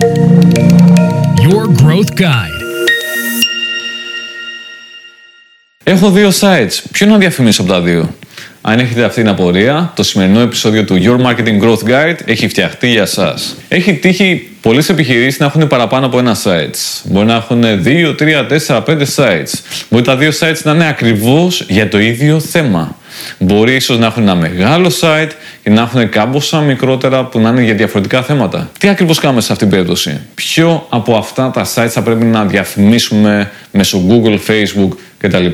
Your Growth Guide. Έχω δύο sites. Ποιο να διαφημίσω από τα δύο; Αν έχετε αυτή την απορία, το σημερινό επεισόδιο του Your Marketing Growth Guide έχει φτιαχτεί για εσά. Έχει τύχει πολλές επιχειρήσεις να έχουν παραπάνω από ένα site. Μπορεί να έχουν 2, 3, 4, 5 sites. Μπορεί τα δύο sites να είναι ακριβώς για το ίδιο θέμα. Μπορεί ίσως να έχουν ένα μεγάλο site και να έχουν κάμποσα μικρότερα που να είναι για διαφορετικά θέματα. Τι ακριβώς κάνουμε σε αυτήν την περίπτωση; Ποιο από αυτά τα sites θα πρέπει να διαφημίσουμε μέσω Google, Facebook κτλ.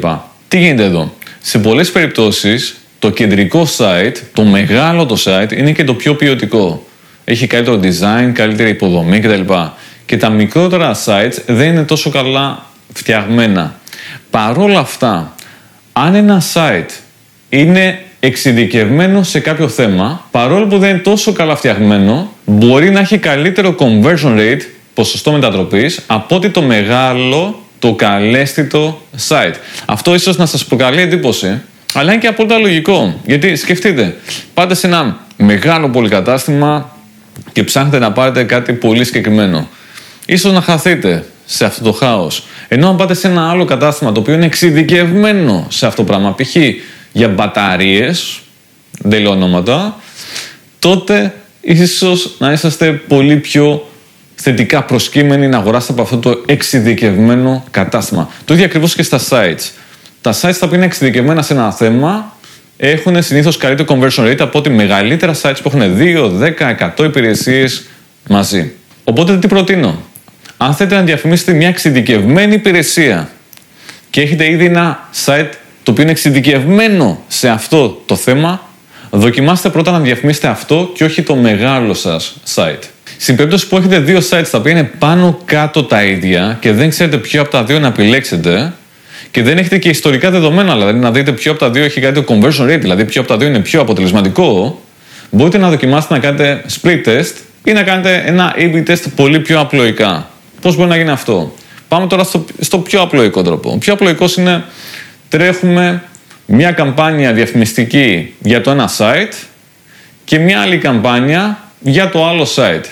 Τι γίνεται εδώ; Σε πολλές περιπτώσεις το κεντρικό site, το μεγάλο το site, είναι και το πιο ποιοτικό. Έχει καλύτερο design, καλύτερη υποδομή κτλ. Και τα μικρότερα sites δεν είναι τόσο καλά φτιαγμένα. Παρόλα αυτά, αν ένα site είναι εξειδικευμένο σε κάποιο θέμα, παρόλο που δεν είναι τόσο καλά φτιαγμένο, μπορεί να έχει καλύτερο conversion rate, ποσοστό μετατροπής, από ότι το μεγάλο, το καλέσθητο site. Αυτό ίσως να σας προκαλεί εντύπωση, αλλά είναι και απόλυτα λογικό. Γιατί σκεφτείτε, πάτε σε ένα μεγάλο πολυκατάστημα και ψάχνετε να πάρετε κάτι πολύ συγκεκριμένο. Ίσως να χαθείτε σε αυτό το χάος. Ενώ αν πάτε σε ένα άλλο κατάστημα το οποίο είναι εξειδικευμένο σε αυτό το πράγμα, π.χ. για μπαταρίες, δεν λέω ονόματα, τότε ίσως να είσαστε πολύ πιο θετικά προσκύμενοι να αγοράσετε από αυτό το εξειδικευμένο κατάστημα. Το ίδιο ακριβώς και στα sites. Τα sites τα οποία είναι εξειδικευμένα σε ένα θέμα έχουν συνήθως καλύτερο conversion rate από ότι μεγαλύτερα sites που έχουν 2, 10, 100 υπηρεσίες μαζί. Οπότε τι προτείνω; Αν θέλετε να διαφημίσετε μια εξειδικευμένη υπηρεσία και έχετε ήδη ένα site το οποίο είναι εξειδικευμένο σε αυτό το θέμα, δοκιμάστε πρώτα να διαφημίσετε αυτό και όχι το μεγάλο σας site. Στην περίπτωση που έχετε δύο sites τα οποία είναι πάνω κάτω τα ίδια και δεν ξέρετε ποιο από τα δύο να επιλέξετε, και δεν έχετε και ιστορικά δεδομένα, δηλαδή να δείτε ποιο από τα δύο έχει κάτι το conversion rate, δηλαδή ποιο από τα δύο είναι πιο αποτελεσματικό, μπορείτε να δοκιμάσετε να κάνετε split test ή να κάνετε ένα A-B test πολύ πιο απλοϊκά. Πώς μπορεί να γίνει αυτό; Πάμε τώρα στο, στο πιο απλοϊκό τρόπο. Ο πιο απλοϊκός είναι τρέχουμε μια καμπάνια διαφημιστική για το ένα site και μια άλλη καμπάνια για το άλλο site.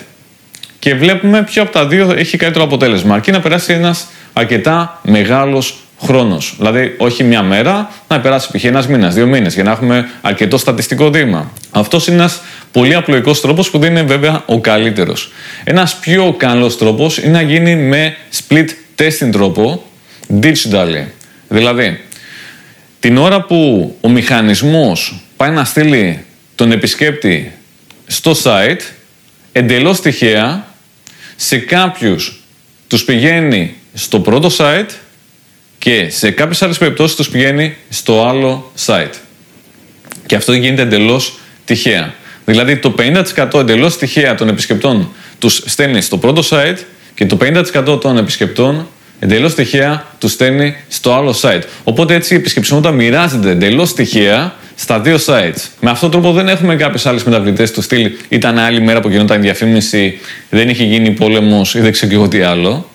Και βλέπουμε ποιο από τα δύο έχει καλύτερο αποτέλεσμα. Αρκεί να περάσει ένας αρκετά μεγάλος χρόνος. Δηλαδή, όχι μια μέρα, να περάσει π.χ. ένας μήνας, δύο μήνες, για να έχουμε αρκετό στατιστικό δείγμα. Αυτός είναι ένας πολύ απλοϊκός τρόπος που δεν είναι βέβαια ο καλύτερος. Ένας πιο καλός τρόπος είναι να γίνει με split testing τρόπο, digitally. Δηλαδή, την ώρα που ο μηχανισμός πάει να στείλει τον επισκέπτη στο site, εντελώς τυχαία, σε κάποιους τους πηγαίνει στο πρώτο site και σε κάποιες άλλες περιπτώσεις τους πηγαίνει στο άλλο site. Και αυτό γίνεται εντελώς τυχαία. Δηλαδή το 50% εντελώς τυχαία των επισκεπτών τους στέλνει στο πρώτο site και το 50% των επισκεπτών εντελώς τυχαία τους στέλνει στο άλλο site. Οπότε έτσι η επισκεψιμότητα μοιράζεται εντελώς τυχαία στα δύο sites. Με αυτόν τον τρόπο δεν έχουμε κάποιες άλλες μεταβλητές του στυλ. Ήταν άλλη μέρα που γινόταν διαφήμιση, δεν είχε γίνει πόλεμος ή δεν ξέρω και εγώ τι άλλο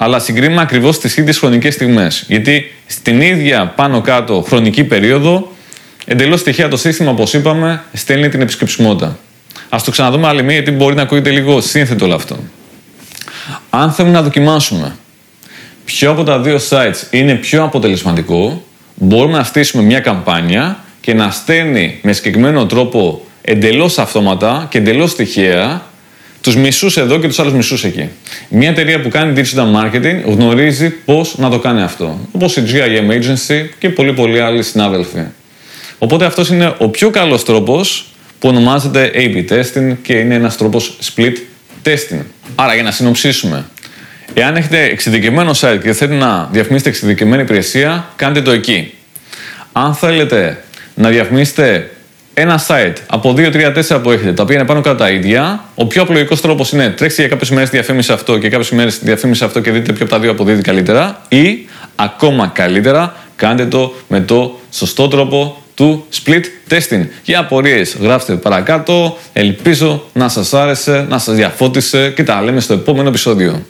αλλά συγκρίνουμε ακριβώς τις ίδιες χρονικές στιγμές. Γιατί στην ίδια πάνω κάτω χρονική περίοδο, εντελώς τυχαία το σύστημα, όπως είπαμε, στέλνει την επισκεψιμότητα. Α το ξαναδούμε άλλη μία, γιατί μπορεί να ακούγεται λίγο σύνθετο όλο αυτό. Αν θέλουμε να δοκιμάσουμε ποιο από τα δύο sites είναι πιο αποτελεσματικό, μπορούμε να στήσουμε μια καμπάνια και να στέλνει με συγκεκριμένο τρόπο εντελώς αυτόματα και εντελώς τυχαία τους μισούς εδώ και τους άλλους μισούς εκεί. Μια εταιρεία που κάνει digital marketing γνωρίζει πώς να το κάνει αυτό. Όπως η GIM Agency και πολλοί πολλοί άλλοι συνάδελφοι. Οπότε αυτός είναι ο πιο καλός τρόπος που ονομάζεται A-B testing και είναι ένας τρόπος split testing. Άρα για να συνοψίσουμε, εάν έχετε εξειδικευμένο site και θέλετε να διαφημίσετε εξειδικευμένη υπηρεσία, κάντε το εκεί. Αν θέλετε να διαφημίσετε ένα site από 2, 3, 4 που έχετε, τα οποία είναι πάνω κάτω τα ίδια, ο πιο απλοϊκός τρόπος είναι τρέξτε για κάποιες μέρες διαφήμιση αυτό και κάποιες μέρες διαφήμιση αυτό και δείτε ποιο από τα δύο αποδίδει καλύτερα. Ή ακόμα καλύτερα, κάντε το με το σωστό τρόπο του split testing. Για απορίες γράψτε παρακάτω. Ελπίζω να σας άρεσε, να σας διαφώτισε και τα λέμε στο επόμενο επεισόδιο.